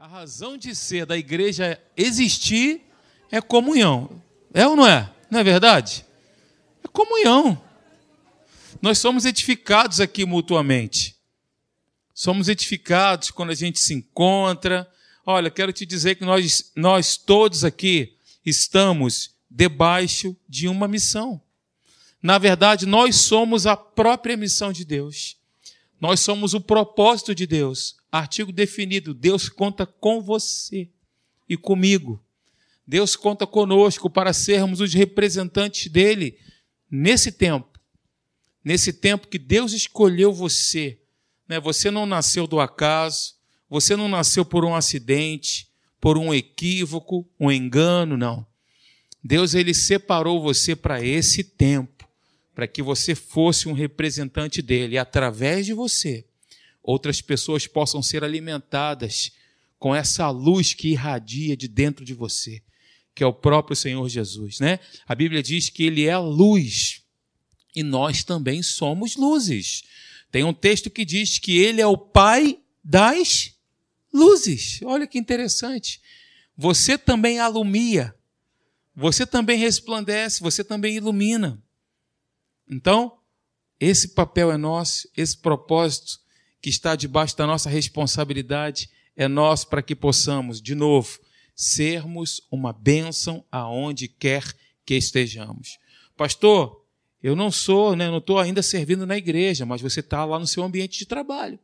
A razão de ser da igreja existir é comunhão. É ou não é? Não é verdade? É comunhão. Nós somos edificados aqui mutuamente. Somos edificados quando a gente se encontra. Olha, quero te dizer que nós, nós todos aqui estamos debaixo de uma missão. Na verdade, nós somos a própria missão de Deus. Nós somos o propósito de Deus. Artigo definido: Deus conta com você e comigo. Deus conta conosco para sermos os representantes dele nesse tempo. Nesse tempo que Deus escolheu você. Né? Você não nasceu do acaso, você não nasceu por um acidente, por um equívoco, um engano, não. Deus ele separou você para esse tempo, para que você fosse um representante dele e através de você outras pessoas possam ser alimentadas com essa luz que irradia de dentro de você, que é o próprio Senhor Jesus, né? A Bíblia diz que ele é a luz e nós também somos luzes. Tem um texto que diz que ele é o pai das luzes. Olha que interessante. Você também alumia, você também resplandece, você também ilumina. Então, esse papel é nosso, esse propósito que está debaixo da nossa responsabilidade é nosso para que possamos, de novo, sermos uma bênção aonde quer que estejamos. Pastor, eu não sou, né, não estou ainda servindo na igreja, mas você está lá no seu ambiente de trabalho.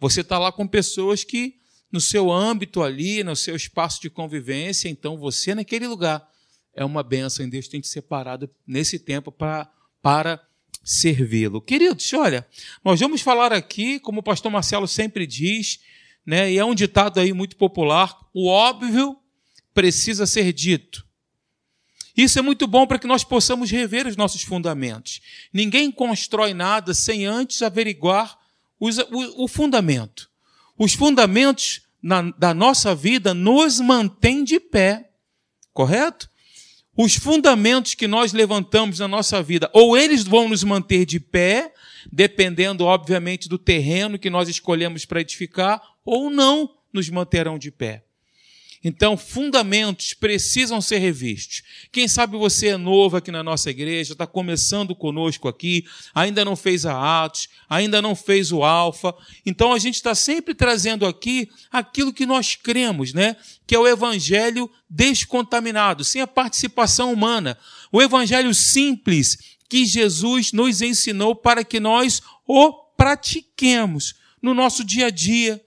Você está lá com pessoas que, no seu âmbito ali, no seu espaço de convivência, então você naquele lugar é uma bênção. E Deus tem te separado nesse tempo pra, para servi-lo. Queridos, olha, nós vamos falar aqui, como o pastor Marcelo sempre diz, né, e é um ditado aí muito popular, o óbvio precisa ser dito. Isso é muito bom para que nós possamos rever os nossos fundamentos. Ninguém constrói nada sem antes averiguar os, o, o, fundamento. Os fundamentos na, da nossa vida nos mantêm de pé, correto? Os fundamentos que nós levantamos na nossa vida, ou eles vão nos manter de pé, dependendo, obviamente, do terreno que nós escolhemos para edificar, ou não nos manterão de pé. Então, fundamentos precisam ser revistos. Quem sabe você é novo aqui na nossa igreja, está começando conosco aqui, ainda não fez a Atos, ainda não fez o Alfa. Então, a gente está sempre trazendo aqui aquilo que nós cremos, né? Que é o Evangelho descontaminado, sem a participação humana. O Evangelho simples que Jesus nos ensinou para que nós o pratiquemos no nosso dia a dia,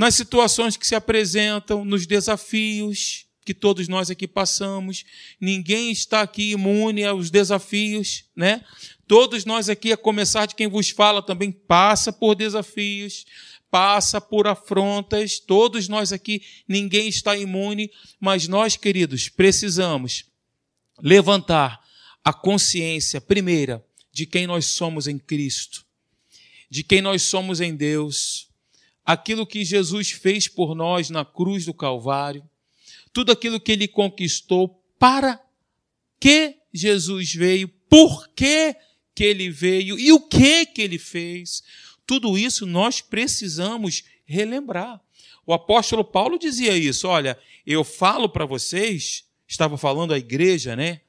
nas situações que se apresentam, nos desafios que todos nós aqui passamos. Ninguém está aqui imune aos desafios, né? Todos nós aqui, a começar de quem vos fala, também passa por desafios, passa por afrontas. Todos nós aqui, ninguém está imune, mas nós, queridos, precisamos levantar a consciência primeira de quem nós somos em Cristo, de quem nós somos em Deus aquilo que Jesus fez por nós na cruz do Calvário, tudo aquilo que ele conquistou, para que Jesus veio, por que, que ele veio e o que que ele fez. Tudo isso nós precisamos relembrar. O apóstolo Paulo dizia isso, olha, eu falo para vocês, estava falando à igreja, né?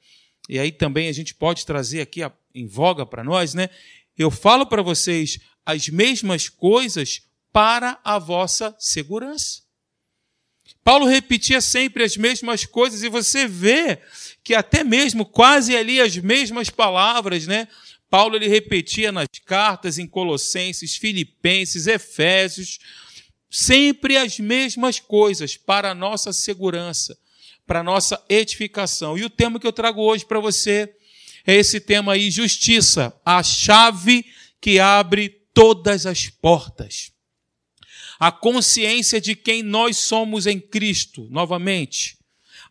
E aí também a gente pode trazer aqui em voga para nós, né? Eu falo para vocês as mesmas coisas para a vossa segurança. Paulo repetia sempre as mesmas coisas e você vê que até mesmo quase ali as mesmas palavras, né? Paulo ele repetia nas cartas em Colossenses, Filipenses, Efésios, sempre as mesmas coisas para a nossa segurança, para a nossa edificação. E o tema que eu trago hoje para você é esse tema aí, justiça, a chave que abre todas as portas a consciência de quem nós somos em Cristo, novamente,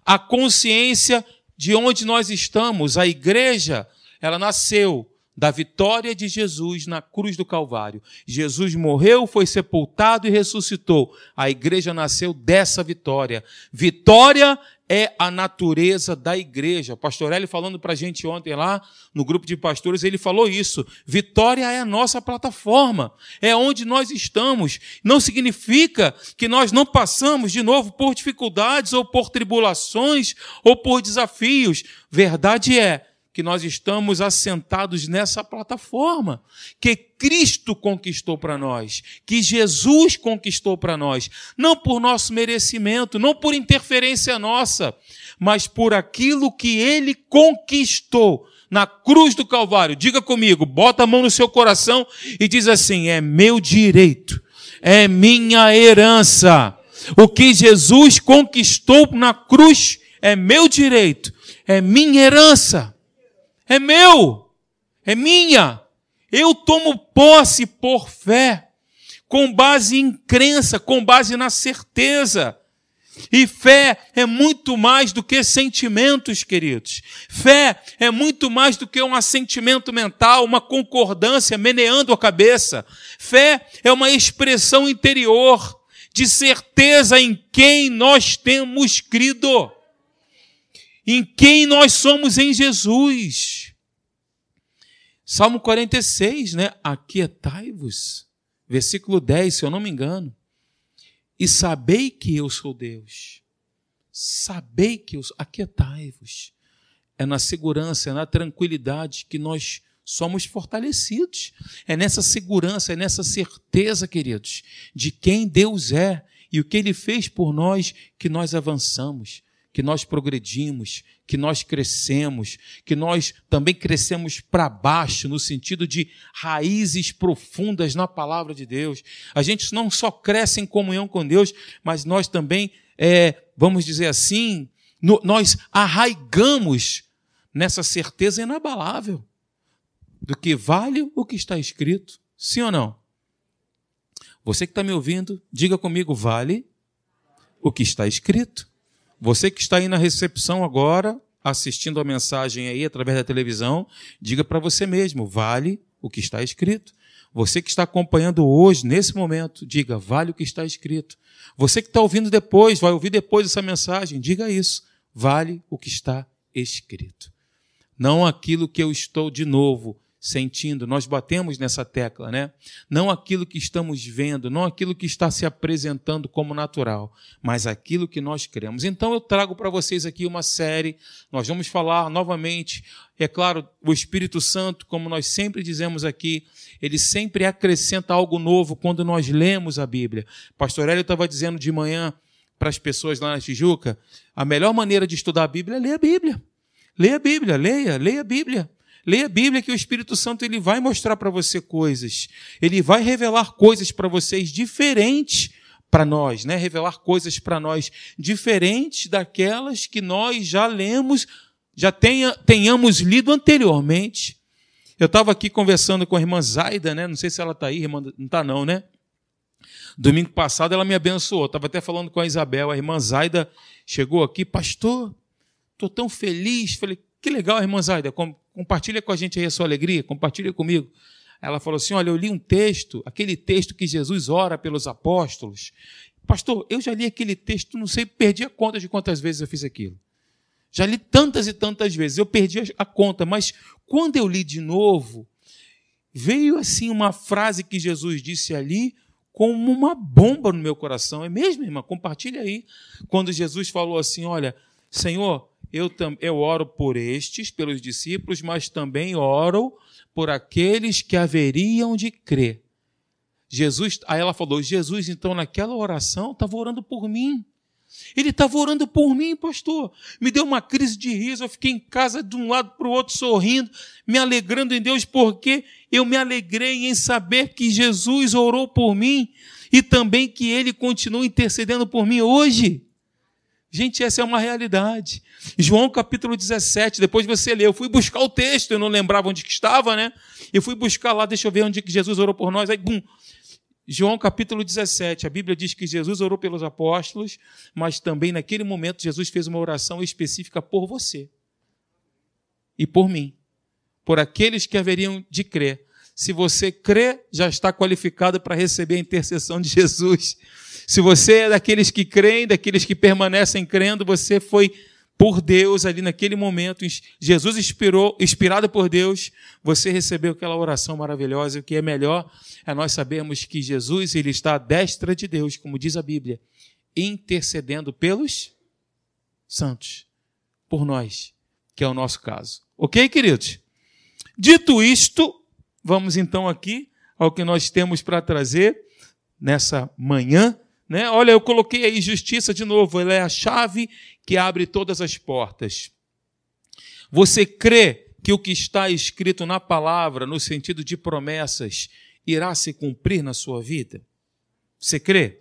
a consciência de onde nós estamos. A igreja, ela nasceu da vitória de Jesus na cruz do Calvário. Jesus morreu, foi sepultado e ressuscitou. A igreja nasceu dessa vitória. Vitória é a natureza da igreja. Pastor Eli falando para a gente ontem lá no grupo de pastores, ele falou isso. Vitória é a nossa plataforma, é onde nós estamos. Não significa que nós não passamos de novo por dificuldades ou por tribulações ou por desafios. Verdade é que nós estamos assentados nessa plataforma que Cristo conquistou para nós, que Jesus conquistou para nós, não por nosso merecimento, não por interferência nossa, mas por aquilo que ele conquistou na cruz do Calvário. Diga comigo, bota a mão no seu coração e diz assim: é meu direito, é minha herança. O que Jesus conquistou na cruz é meu direito, é minha herança é meu, é minha. Eu tomo posse por fé, com base em crença, com base na certeza. E fé é muito mais do que sentimentos, queridos. Fé é muito mais do que um assentimento mental, uma concordância meneando a cabeça. Fé é uma expressão interior de certeza em quem nós temos crido em quem nós somos em Jesus. Salmo 46, né? Aquietai-vos. Versículo 10, se eu não me engano. E sabei que eu sou Deus. Sabei que eu sou. Aquietai-vos. É na segurança, é na tranquilidade que nós somos fortalecidos. É nessa segurança, é nessa certeza, queridos, de quem Deus é e o que Ele fez por nós que nós avançamos que nós progredimos, que nós crescemos, que nós também crescemos para baixo, no sentido de raízes profundas na palavra de Deus. A gente não só cresce em comunhão com Deus, mas nós também, é, vamos dizer assim, no, nós arraigamos nessa certeza inabalável do que vale o que está escrito. Sim ou não? Você que está me ouvindo, diga comigo: vale o que está escrito. Você que está aí na recepção agora, assistindo a mensagem aí através da televisão, diga para você mesmo: vale o que está escrito. Você que está acompanhando hoje, nesse momento, diga: vale o que está escrito. Você que está ouvindo depois, vai ouvir depois essa mensagem, diga isso: vale o que está escrito. Não aquilo que eu estou de novo sentindo, nós batemos nessa tecla, né? Não aquilo que estamos vendo, não aquilo que está se apresentando como natural, mas aquilo que nós cremos. Então eu trago para vocês aqui uma série, nós vamos falar novamente, é claro, o Espírito Santo, como nós sempre dizemos aqui, ele sempre acrescenta algo novo quando nós lemos a Bíblia. Pastor Hélio estava dizendo de manhã para as pessoas lá na Tijuca, a melhor maneira de estudar a Bíblia é ler a Bíblia. Leia a Bíblia, leia, leia a Bíblia. Leia a Bíblia que o Espírito Santo ele vai mostrar para você coisas. Ele vai revelar coisas para vocês diferentes para nós, né? Revelar coisas para nós diferentes daquelas que nós já lemos, já tenha, tenhamos lido anteriormente. Eu estava aqui conversando com a irmã Zaida, né? Não sei se ela está aí, irmã, não está não, né? Domingo passado ela me abençoou. Estava até falando com a Isabel, a irmã Zaida chegou aqui, pastor, estou tão feliz. Falei, que legal, irmã Zaida, compartilha com a gente aí a sua alegria, compartilha comigo. Ela falou assim: Olha, eu li um texto, aquele texto que Jesus ora pelos apóstolos. Pastor, eu já li aquele texto, não sei, perdi a conta de quantas vezes eu fiz aquilo. Já li tantas e tantas vezes, eu perdi a conta, mas quando eu li de novo, veio assim uma frase que Jesus disse ali como uma bomba no meu coração. É mesmo, irmã? Compartilha aí. Quando Jesus falou assim: Olha, Senhor, eu, eu oro por estes, pelos discípulos, mas também oro por aqueles que haveriam de crer. Jesus, aí ela falou: Jesus, então, naquela oração, estava orando por mim. Ele estava orando por mim, pastor. Me deu uma crise de riso. Eu fiquei em casa de um lado para o outro sorrindo, me alegrando em Deus, porque eu me alegrei em saber que Jesus orou por mim e também que ele continua intercedendo por mim hoje. Gente, essa é uma realidade. João capítulo 17, depois você lê, eu fui buscar o texto, eu não lembrava onde que estava, né? Eu fui buscar lá, deixa eu ver onde que Jesus orou por nós. Aí, bum, João capítulo 17, a Bíblia diz que Jesus orou pelos apóstolos, mas também naquele momento Jesus fez uma oração específica por você e por mim, por aqueles que haveriam de crer. Se você crê, já está qualificado para receber a intercessão de Jesus. Se você é daqueles que creem, daqueles que permanecem crendo, você foi por Deus ali naquele momento. Jesus inspirou, inspirado por Deus, você recebeu aquela oração maravilhosa. O que é melhor é nós sabermos que Jesus ele está à destra de Deus, como diz a Bíblia, intercedendo pelos santos, por nós, que é o nosso caso. Ok, queridos? Dito isto, vamos então aqui ao que nós temos para trazer nessa manhã. Né? Olha, eu coloquei aí justiça de novo, ela é a chave que abre todas as portas. Você crê que o que está escrito na palavra, no sentido de promessas, irá se cumprir na sua vida? Você crê?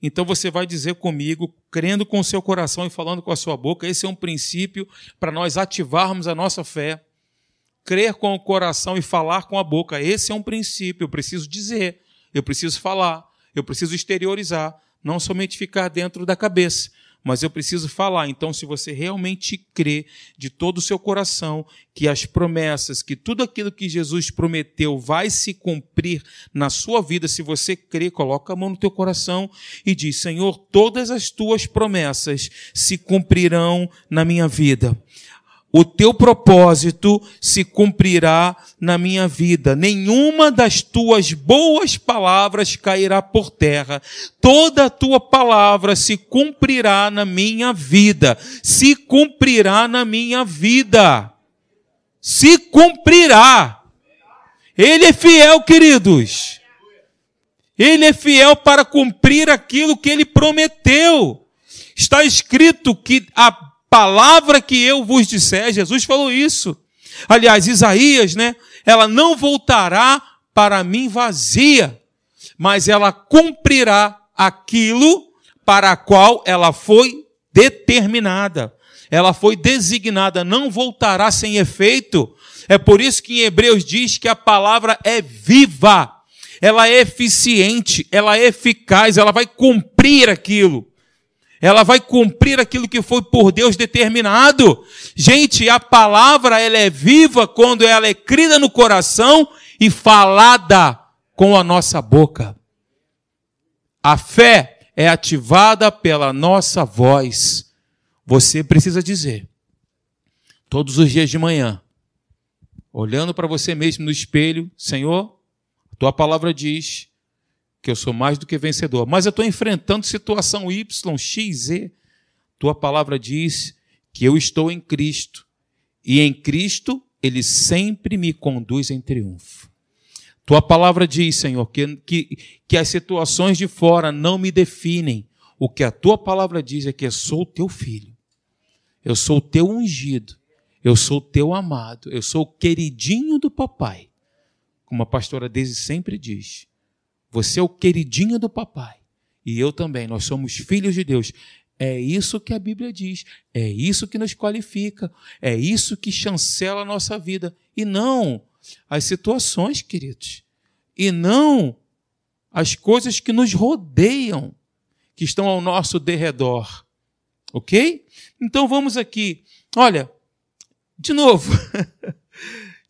Então você vai dizer comigo, crendo com o seu coração e falando com a sua boca, esse é um princípio para nós ativarmos a nossa fé. Crer com o coração e falar com a boca, esse é um princípio. Eu preciso dizer, eu preciso falar, eu preciso exteriorizar, não somente ficar dentro da cabeça mas eu preciso falar. Então, se você realmente crê de todo o seu coração que as promessas, que tudo aquilo que Jesus prometeu vai se cumprir na sua vida, se você crê, coloca a mão no teu coração e diz: Senhor, todas as tuas promessas se cumprirão na minha vida o teu propósito se cumprirá na minha vida. Nenhuma das tuas boas palavras cairá por terra. Toda a tua palavra se cumprirá na minha vida. Se cumprirá na minha vida. Se cumprirá. Ele é fiel, queridos. Ele é fiel para cumprir aquilo que ele prometeu. Está escrito que a palavra que eu vos disser, Jesus falou isso. Aliás, Isaías, né? Ela não voltará para mim vazia, mas ela cumprirá aquilo para a qual ela foi determinada. Ela foi designada, não voltará sem efeito. É por isso que em Hebreus diz que a palavra é viva, ela é eficiente, ela é eficaz, ela vai cumprir aquilo ela vai cumprir aquilo que foi por Deus determinado. Gente, a palavra ela é viva quando ela é crida no coração e falada com a nossa boca. A fé é ativada pela nossa voz. Você precisa dizer, todos os dias de manhã, olhando para você mesmo no espelho, Senhor, tua palavra diz que eu sou mais do que vencedor. Mas eu estou enfrentando situação Y, X, Z. Tua palavra diz que eu estou em Cristo. E em Cristo, Ele sempre me conduz em triunfo. Tua palavra diz, Senhor, que, que, que as situações de fora não me definem. O que a tua palavra diz é que eu sou teu filho. Eu sou teu ungido. Eu sou teu amado. Eu sou o queridinho do papai. Como a pastora Deise sempre diz. Você é o queridinho do papai. E eu também, nós somos filhos de Deus. É isso que a Bíblia diz, é isso que nos qualifica, é isso que chancela a nossa vida. E não as situações, queridos. E não as coisas que nos rodeiam, que estão ao nosso derredor. Ok? Então vamos aqui. Olha, de novo.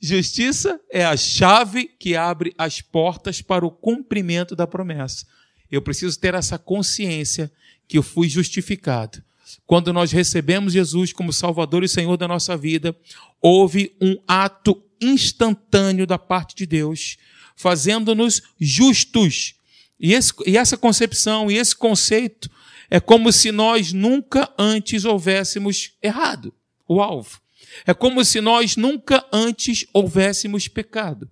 Justiça é a chave que abre as portas para o cumprimento da promessa. Eu preciso ter essa consciência que eu fui justificado. Quando nós recebemos Jesus como Salvador e Senhor da nossa vida, houve um ato instantâneo da parte de Deus, fazendo-nos justos. E, esse, e essa concepção e esse conceito é como se nós nunca antes houvéssemos errado o alvo. É como se nós nunca antes houvéssemos pecado.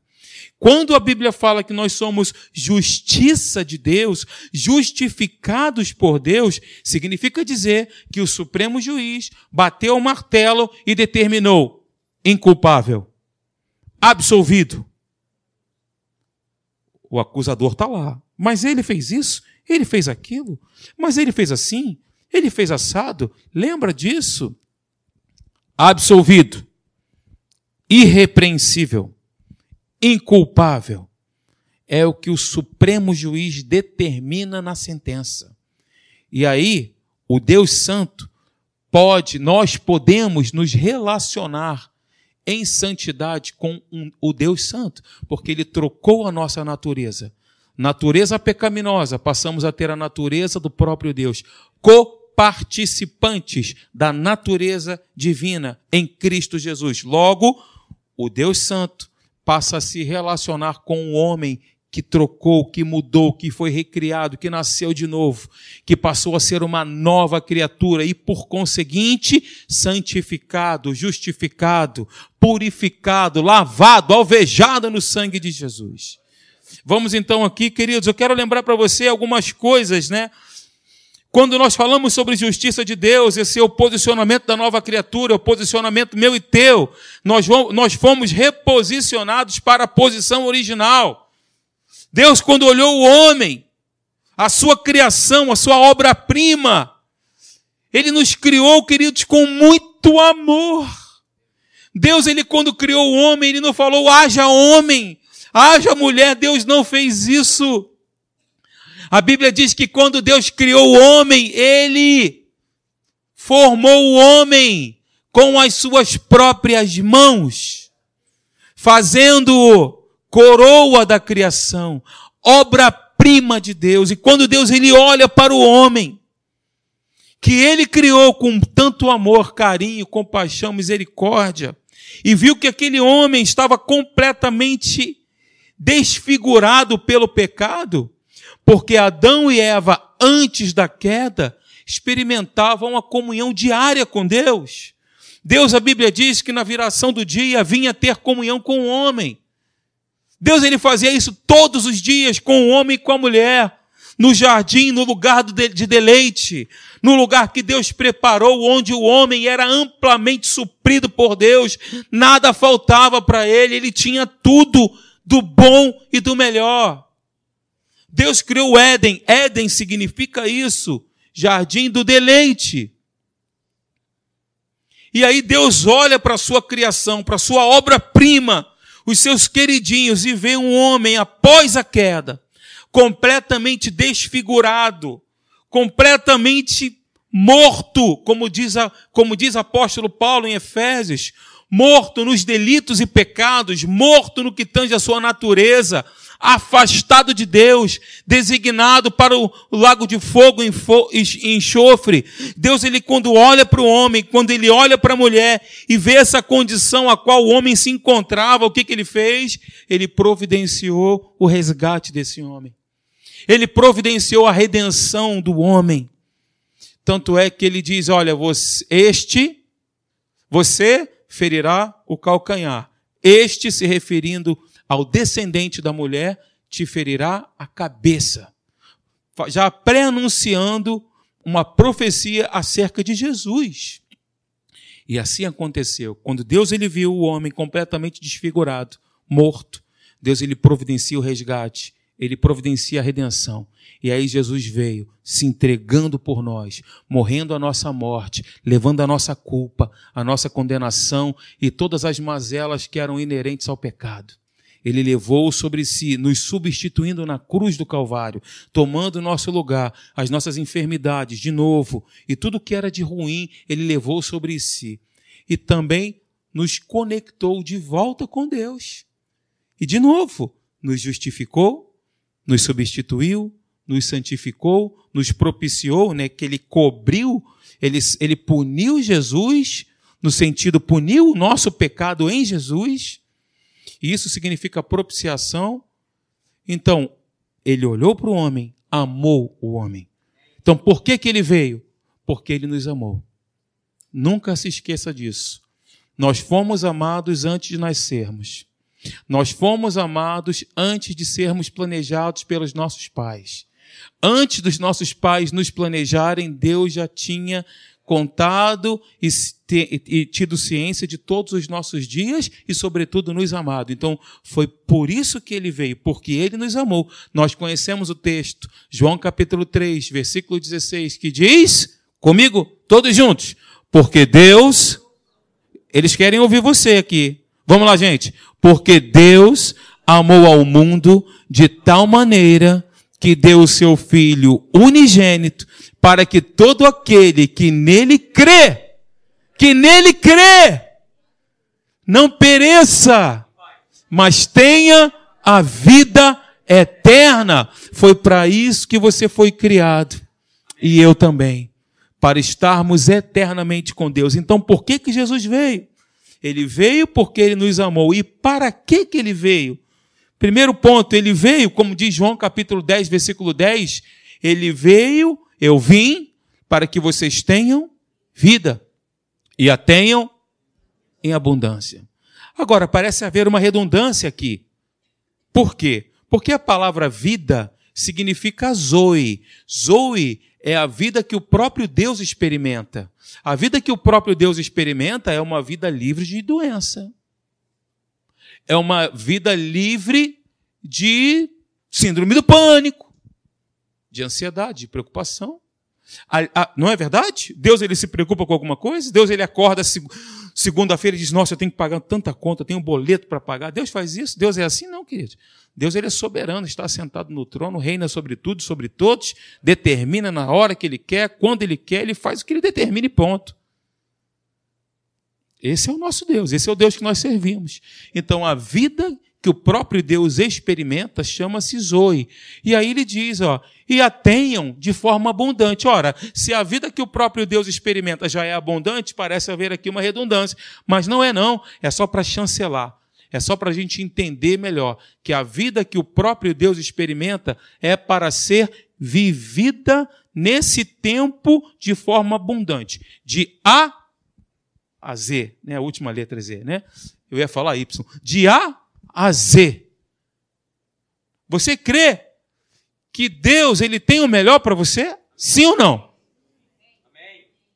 Quando a Bíblia fala que nós somos justiça de Deus, justificados por Deus, significa dizer que o Supremo Juiz bateu o martelo e determinou inculpável, absolvido. O acusador está lá. Mas ele fez isso, ele fez aquilo, mas ele fez assim, ele fez assado. Lembra disso? Absolvido, irrepreensível, inculpável. É o que o Supremo Juiz determina na sentença. E aí, o Deus Santo pode, nós podemos nos relacionar em santidade com um, o Deus Santo, porque ele trocou a nossa natureza. natureza pecaminosa, passamos a ter a natureza do próprio Deus, coparticipantes da natureza divina em Cristo Jesus. Logo, o Deus Santo passa a se relacionar com o homem que trocou, que mudou, que foi recriado, que nasceu de novo, que passou a ser uma nova criatura e, por conseguinte, santificado, justificado, purificado, lavado, alvejado no sangue de Jesus. Vamos então aqui, queridos, eu quero lembrar para você algumas coisas, né? Quando nós falamos sobre justiça de Deus, esse é o posicionamento da nova criatura, o posicionamento meu e teu, nós, vamos, nós fomos reposicionados para a posição original. Deus, quando olhou o homem, a sua criação, a sua obra-prima, ele nos criou, queridos, com muito amor. Deus, ele quando criou o homem, ele não falou haja homem, haja mulher, Deus não fez isso. A Bíblia diz que quando Deus criou o homem, ele formou o homem com as suas próprias mãos, fazendo-o coroa da criação, obra-prima de Deus. E quando Deus ele olha para o homem, que ele criou com tanto amor, carinho, compaixão, misericórdia, e viu que aquele homem estava completamente desfigurado pelo pecado, porque Adão e Eva, antes da queda, experimentavam a comunhão diária com Deus. Deus, a Bíblia diz que na viração do dia vinha ter comunhão com o homem. Deus ele fazia isso todos os dias com o homem e com a mulher, no jardim, no lugar de deleite, no lugar que Deus preparou, onde o homem era amplamente suprido por Deus, nada faltava para ele, ele tinha tudo do bom e do melhor. Deus criou o Éden, Éden significa isso, jardim do deleite. E aí Deus olha para a sua criação, para a sua obra-prima, os seus queridinhos e vê um homem após a queda, completamente desfigurado, completamente morto, como diz, a, como diz apóstolo Paulo em Efésios, morto nos delitos e pecados, morto no que tange a sua natureza, afastado de Deus, designado para o lago de fogo e enxofre. Deus, ele quando olha para o homem, quando ele olha para a mulher e vê essa condição a qual o homem se encontrava, o que, que ele fez? Ele providenciou o resgate desse homem. Ele providenciou a redenção do homem. Tanto é que ele diz: olha, você, este, você ferirá o calcanhar. Este se referindo ao descendente da mulher te ferirá a cabeça. Já pré-anunciando uma profecia acerca de Jesus. E assim aconteceu. Quando Deus ele viu o homem completamente desfigurado, morto, Deus ele providencia o resgate, ele providencia a redenção. E aí Jesus veio se entregando por nós, morrendo a nossa morte, levando a nossa culpa, a nossa condenação e todas as mazelas que eram inerentes ao pecado. Ele levou sobre si, nos substituindo na cruz do Calvário, tomando o nosso lugar, as nossas enfermidades de novo, e tudo que era de ruim, ele levou sobre si. E também nos conectou de volta com Deus. E de novo, nos justificou, nos substituiu, nos santificou, nos propiciou, né, que ele cobriu, ele, ele puniu Jesus, no sentido puniu o nosso pecado em Jesus e isso significa propiciação. Então, ele olhou para o homem, amou o homem. Então, por que, que ele veio? Porque ele nos amou. Nunca se esqueça disso. Nós fomos amados antes de nascermos. Nós fomos amados antes de sermos planejados pelos nossos pais. Antes dos nossos pais nos planejarem, Deus já tinha contado e, tido ciência de todos os nossos dias e, sobretudo, nos amado. Então, foi por isso que ele veio, porque ele nos amou. Nós conhecemos o texto, João capítulo 3, versículo 16, que diz, comigo, todos juntos, porque Deus, eles querem ouvir você aqui. Vamos lá, gente. Porque Deus amou ao mundo de tal maneira que deu o seu Filho unigênito para que todo aquele que nele crê, que nele crê, não pereça, mas tenha a vida eterna. Foi para isso que você foi criado. E eu também. Para estarmos eternamente com Deus. Então, por que, que Jesus veio? Ele veio porque ele nos amou. E para que, que ele veio? Primeiro ponto, ele veio, como diz João capítulo 10, versículo 10, ele veio, eu vim, para que vocês tenham vida e a tenham em abundância. Agora, parece haver uma redundância aqui. Por quê? Porque a palavra vida significa zoe. Zoe é a vida que o próprio Deus experimenta. A vida que o próprio Deus experimenta é uma vida livre de doença. É uma vida livre de síndrome do pânico, de ansiedade, de preocupação. não é verdade? Deus ele se preocupa com alguma coisa? Deus ele acorda segunda-feira e diz: Nossa, eu tenho que pagar tanta conta, eu tenho um boleto para pagar. Deus faz isso? Deus é assim? Não, querido. Deus ele é soberano, está sentado no trono, reina sobre tudo, sobre todos, determina na hora que ele quer, quando ele quer, ele faz o que ele determina e ponto. Esse é o nosso Deus, esse é o Deus que nós servimos. Então a vida que o próprio Deus experimenta chama-se Zoe. E aí ele diz, ó, e a tenham de forma abundante. Ora, se a vida que o próprio Deus experimenta já é abundante, parece haver aqui uma redundância. Mas não é não, é só para chancelar. É só para a gente entender melhor que a vida que o próprio Deus experimenta é para ser vivida nesse tempo de forma abundante. De A a Z, né? a última letra Z, né? Eu ia falar Y. De A a Z. Você crê que Deus ele tem o melhor para você? Sim ou não?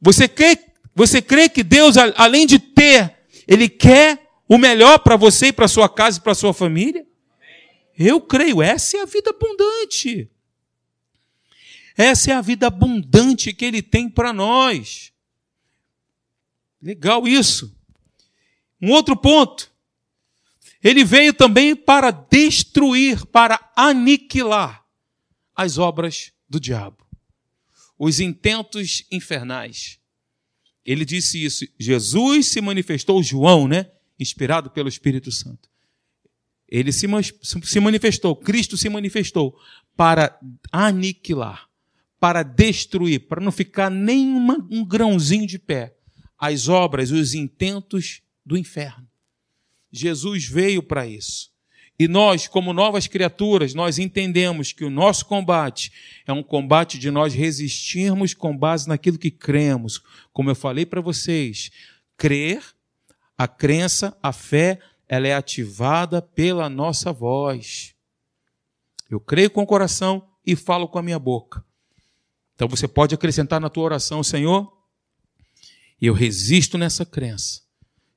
Você crê, você crê que Deus, além de ter, Ele quer o melhor para você e para sua casa e para sua família? Eu creio, essa é a vida abundante. Essa é a vida abundante que Ele tem para nós. Legal isso. Um outro ponto. Ele veio também para destruir, para aniquilar as obras do diabo, os intentos infernais. Ele disse isso. Jesus se manifestou, João, né? Inspirado pelo Espírito Santo. Ele se, se manifestou, Cristo se manifestou para aniquilar, para destruir, para não ficar nem uma, um grãozinho de pé, as obras, os intentos do inferno. Jesus veio para isso. E nós, como novas criaturas, nós entendemos que o nosso combate é um combate de nós resistirmos com base naquilo que cremos. Como eu falei para vocês, crer, a crença, a fé, ela é ativada pela nossa voz. Eu creio com o coração e falo com a minha boca. Então você pode acrescentar na tua oração, Senhor, eu resisto nessa crença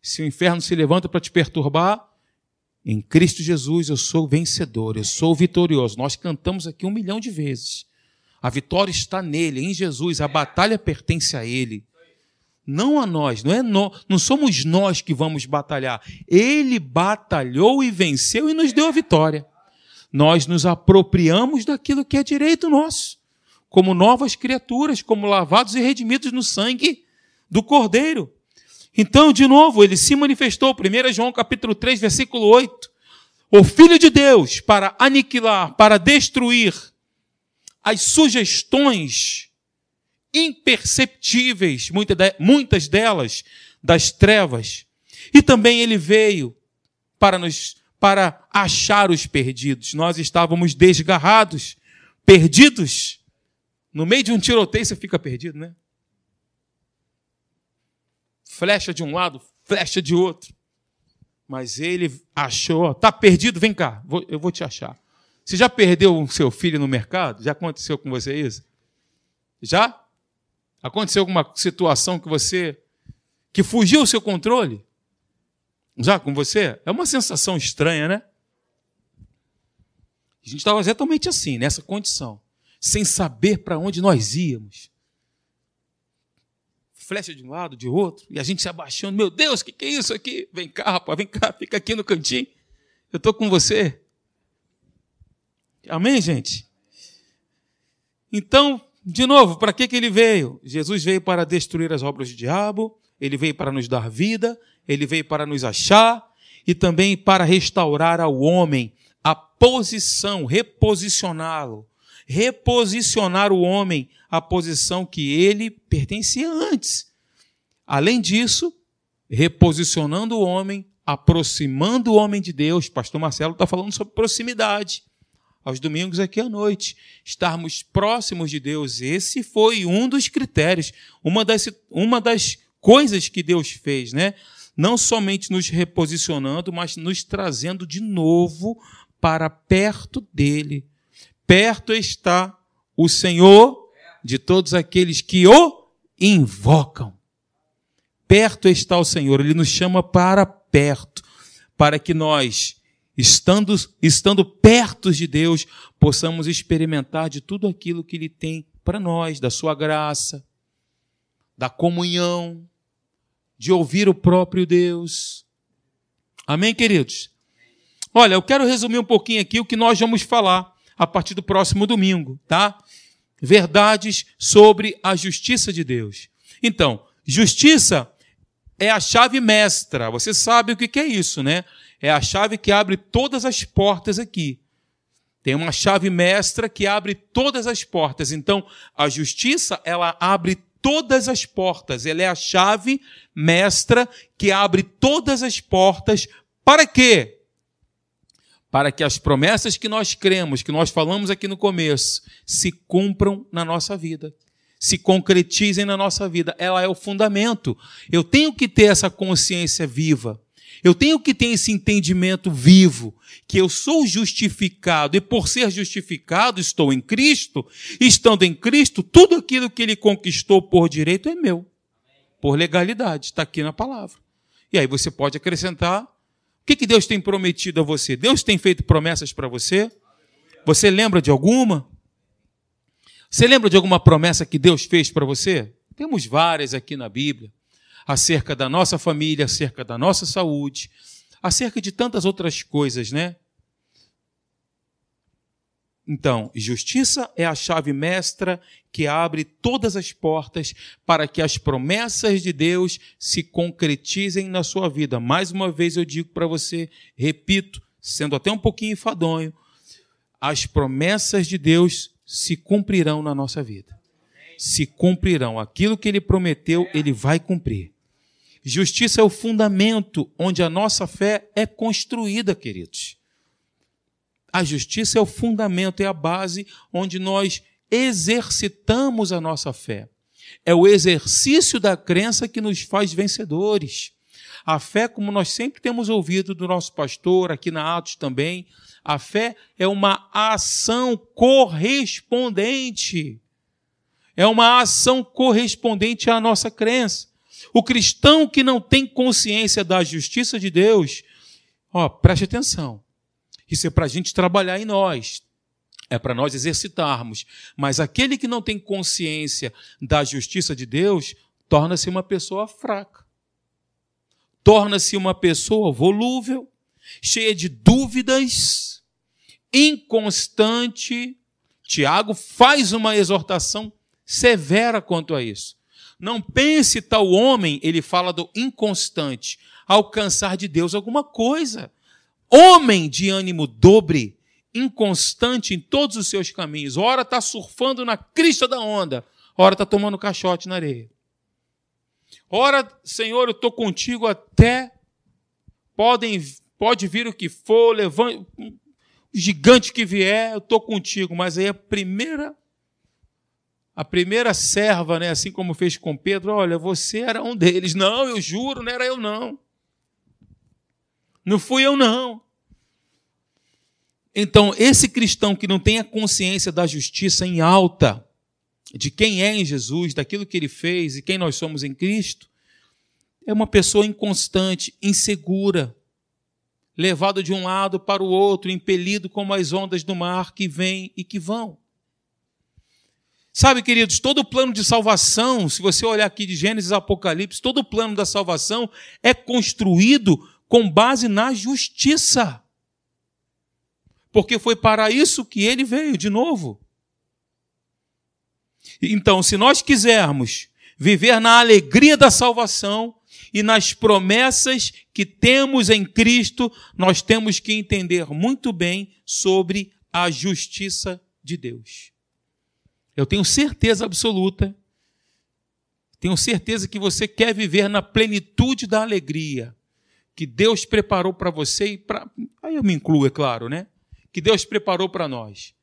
se o inferno se levanta para te perturbar, em Cristo Jesus eu sou vencedor, eu sou vitorioso. Nós cantamos aqui um milhão de vezes. A vitória está nele, em Jesus, a batalha pertence a ele. Não a nós, não é no, não somos nós que vamos batalhar. Ele batalhou e venceu e nos deu a vitória. Nós nos apropriamos daquilo que é direito nosso, como novas criaturas, como lavados e redimidos no sangue do Cordeiro. Então, de novo, ele se manifestou, 1 João capítulo 3, versículo 8. O Filho de Deus para aniquilar, para destruir as sugestões imperceptíveis, muitas delas, das trevas. E também ele veio para nos para achar os perdidos. Nós estávamos desgarrados, perdidos. No meio de um tiroteio você fica perdido, né? Flecha de um lado, flecha de outro. Mas ele achou, tá perdido, vem cá, eu vou te achar. Você já perdeu o seu filho no mercado? Já aconteceu com você isso? Já? Aconteceu alguma situação que você que fugiu o seu controle? Já com você? É uma sensação estranha, né? A gente estava exatamente assim, nessa condição, sem saber para onde nós íamos flecha de um lado, de outro, e a gente se abaixando. Meu Deus, o que, que é isso aqui? Vem cá, rapaz, vem cá, fica aqui no cantinho. Eu estou com você. Amém, gente? Então, de novo, para que, que ele veio? Jesus veio para destruir as obras do diabo, ele veio para nos dar vida, ele veio para nos achar e também para restaurar ao homem a posição, reposicioná-lo, reposicionar o homem à posição que ele pertencia antes. Além disso, reposicionando o homem, aproximando o homem de Deus. Pastor Marcelo está falando sobre proximidade. Aos domingos aqui à noite, estarmos próximos de Deus. Esse foi um dos critérios, uma das, uma das coisas que Deus fez, né? Não somente nos reposicionando, mas nos trazendo de novo para perto dele. Perto está o Senhor de todos aqueles que o invocam. Perto está o Senhor, ele nos chama para perto, para que nós, estando, estando perto de Deus, possamos experimentar de tudo aquilo que ele tem para nós, da sua graça, da comunhão, de ouvir o próprio Deus. Amém, queridos? Olha, eu quero resumir um pouquinho aqui o que nós vamos falar a partir do próximo domingo, tá? Verdades sobre a justiça de Deus. Então, justiça é a chave mestra. Você sabe o que é isso, né? É a chave que abre todas as portas aqui. Tem uma chave mestra que abre todas as portas. Então, a justiça, ela abre todas as portas. Ela é a chave mestra que abre todas as portas. Para quê? Para que as promessas que nós cremos, que nós falamos aqui no começo, se cumpram na nossa vida se concretizem na nossa vida. Ela é o fundamento. Eu tenho que ter essa consciência viva. Eu tenho que ter esse entendimento vivo, que eu sou justificado e por ser justificado estou em Cristo. Estando em Cristo, tudo aquilo que ele conquistou por direito é meu, por legalidade, está aqui na palavra. E aí você pode acrescentar: que, que Deus tem prometido a você? Deus tem feito promessas para você? Você lembra de alguma? Você lembra de alguma promessa que Deus fez para você? Temos várias aqui na Bíblia, acerca da nossa família, acerca da nossa saúde, acerca de tantas outras coisas, né? Então, justiça é a chave mestra que abre todas as portas para que as promessas de Deus se concretizem na sua vida. Mais uma vez eu digo para você, repito, sendo até um pouquinho enfadonho, as promessas de Deus se cumprirão na nossa vida. Se cumprirão. Aquilo que ele prometeu, ele vai cumprir. Justiça é o fundamento onde a nossa fé é construída, queridos. A justiça é o fundamento, é a base onde nós exercitamos a nossa fé. É o exercício da crença que nos faz vencedores. A fé, como nós sempre temos ouvido do nosso pastor, aqui na Atos também, a fé é uma ação correspondente. É uma ação correspondente à nossa crença. O cristão que não tem consciência da justiça de Deus, ó, preste atenção. Isso é para a gente trabalhar em nós, é para nós exercitarmos. Mas aquele que não tem consciência da justiça de Deus, torna-se uma pessoa fraca. Torna-se uma pessoa volúvel, cheia de dúvidas, inconstante. Tiago faz uma exortação severa quanto a isso. Não pense tal homem, ele fala do inconstante, alcançar de Deus alguma coisa. Homem de ânimo dobre, inconstante em todos os seus caminhos. Ora está surfando na crista da onda, ora está tomando caixote na areia. Ora, Senhor, eu estou contigo até podem pode vir o que for, levante, gigante que vier, eu estou contigo. Mas aí a primeira, a primeira serva, né, assim como fez com Pedro, olha, você era um deles. Não, eu juro, não era eu não. Não fui eu não. Então, esse cristão que não tem a consciência da justiça em alta, de quem é em Jesus, daquilo que ele fez e quem nós somos em Cristo, é uma pessoa inconstante, insegura, levado de um lado para o outro, impelido como as ondas do mar que vêm e que vão. Sabe, queridos, todo o plano de salvação, se você olhar aqui de Gênesis a Apocalipse, todo o plano da salvação é construído com base na justiça. Porque foi para isso que ele veio de novo. Então, se nós quisermos viver na alegria da salvação, e nas promessas que temos em Cristo, nós temos que entender muito bem sobre a justiça de Deus. Eu tenho certeza absoluta, tenho certeza que você quer viver na plenitude da alegria que Deus preparou para você e para. Aí eu me incluo, é claro, né? Que Deus preparou para nós.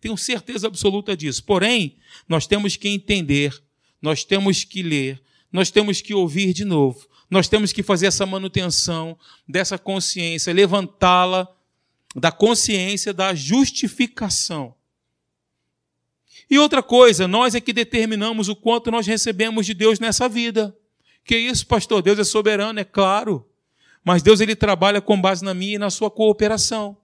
Tenho certeza absoluta disso. Porém, nós temos que entender, nós temos que ler, nós temos que ouvir de novo, nós temos que fazer essa manutenção dessa consciência, levantá-la da consciência da justificação. E outra coisa, nós é que determinamos o quanto nós recebemos de Deus nessa vida. Que isso, pastor? Deus é soberano, é claro. Mas Deus ele trabalha com base na minha e na sua cooperação.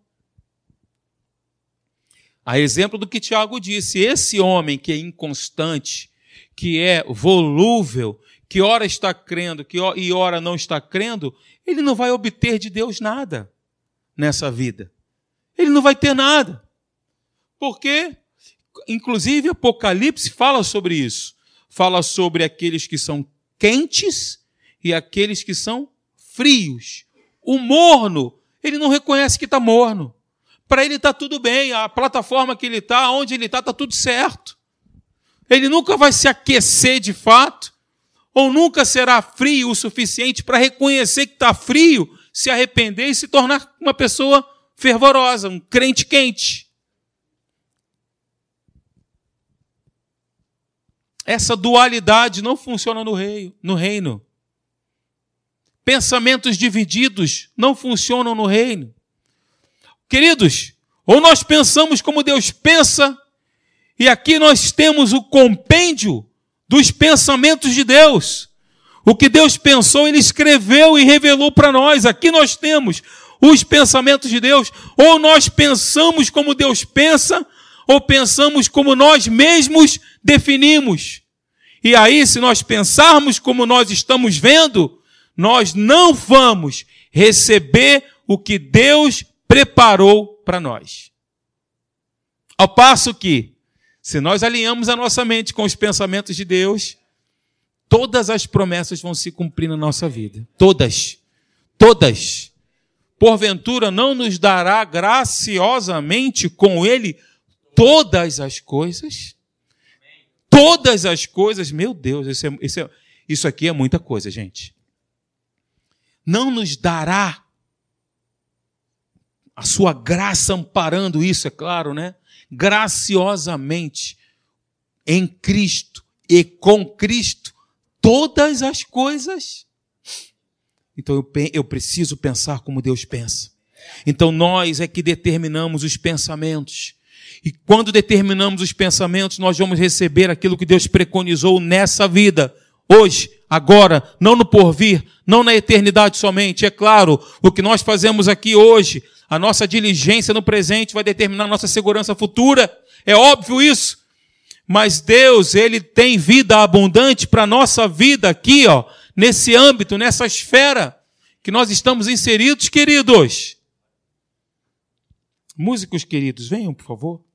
A exemplo do que Tiago disse, esse homem que é inconstante, que é volúvel, que ora está crendo que e ora não está crendo, ele não vai obter de Deus nada nessa vida. Ele não vai ter nada. Porque, inclusive, Apocalipse fala sobre isso. Fala sobre aqueles que são quentes e aqueles que são frios. O morno, ele não reconhece que está morno. Para ele está tudo bem, a plataforma que ele está, onde ele está, está tudo certo. Ele nunca vai se aquecer de fato, ou nunca será frio o suficiente para reconhecer que está frio, se arrepender e se tornar uma pessoa fervorosa, um crente quente. Essa dualidade não funciona no, rei, no reino. Pensamentos divididos não funcionam no reino. Queridos, ou nós pensamos como Deus pensa, e aqui nós temos o compêndio dos pensamentos de Deus. O que Deus pensou, Ele escreveu e revelou para nós. Aqui nós temos os pensamentos de Deus. Ou nós pensamos como Deus pensa, ou pensamos como nós mesmos definimos. E aí, se nós pensarmos como nós estamos vendo, nós não vamos receber o que Deus preparou para nós. Ao passo que, se nós alinhamos a nossa mente com os pensamentos de Deus, todas as promessas vão se cumprir na nossa vida. Todas. Todas. Porventura não nos dará graciosamente com Ele todas as coisas? Todas as coisas, meu Deus, isso, é, isso, é, isso aqui é muita coisa, gente. Não nos dará a sua graça amparando isso, é claro, né? Graciosamente em Cristo e com Cristo todas as coisas. Então eu, eu preciso pensar como Deus pensa. Então nós é que determinamos os pensamentos. E quando determinamos os pensamentos, nós vamos receber aquilo que Deus preconizou nessa vida, hoje, agora, não no porvir, não na eternidade somente. É claro, o que nós fazemos aqui hoje a nossa diligência no presente vai determinar a nossa segurança futura. É óbvio isso. Mas Deus, Ele tem vida abundante para a nossa vida aqui, ó, nesse âmbito, nessa esfera que nós estamos inseridos, queridos. Músicos queridos, venham, por favor.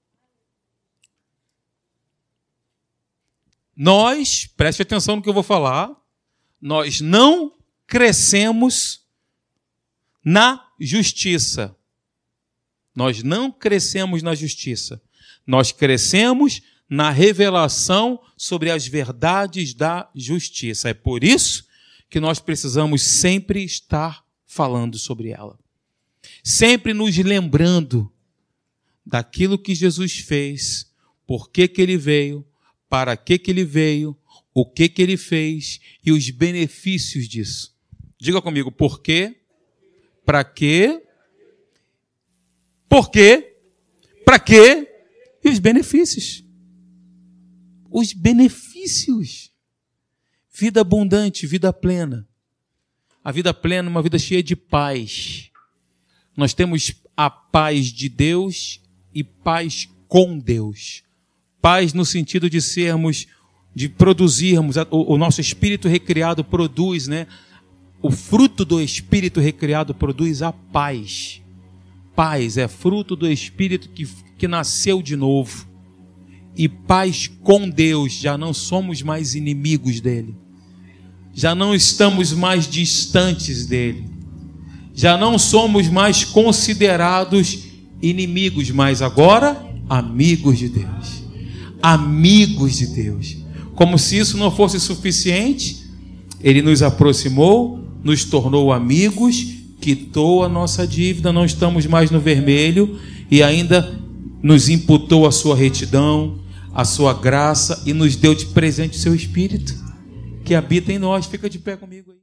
Nós, preste atenção no que eu vou falar, nós não crescemos na justiça. Nós não crescemos na justiça. Nós crescemos na revelação sobre as verdades da justiça. É por isso que nós precisamos sempre estar falando sobre ela. Sempre nos lembrando daquilo que Jesus fez, por que, que ele veio, para que, que ele veio, o que, que ele fez e os benefícios disso. Diga comigo, por quê, para quê por quê? Para quê? E os benefícios. Os benefícios. Vida abundante, vida plena. A vida plena, uma vida cheia de paz. Nós temos a paz de Deus e paz com Deus. Paz no sentido de sermos, de produzirmos, o, o nosso espírito recriado produz, né? O fruto do espírito recriado produz a paz paz é fruto do Espírito que, que nasceu de novo. E paz com Deus, já não somos mais inimigos dele. já não estamos mais distantes dele, já não somos mais considerados inimigos, mas agora amigos de Deus. Amigos de Deus. Como se isso não fosse suficiente, ele nos aproximou, nos tornou amigos, quitou a nossa dívida, não estamos mais no vermelho e ainda nos imputou a sua retidão, a sua graça e nos deu de presente o seu espírito que habita em nós. Fica de pé comigo aí.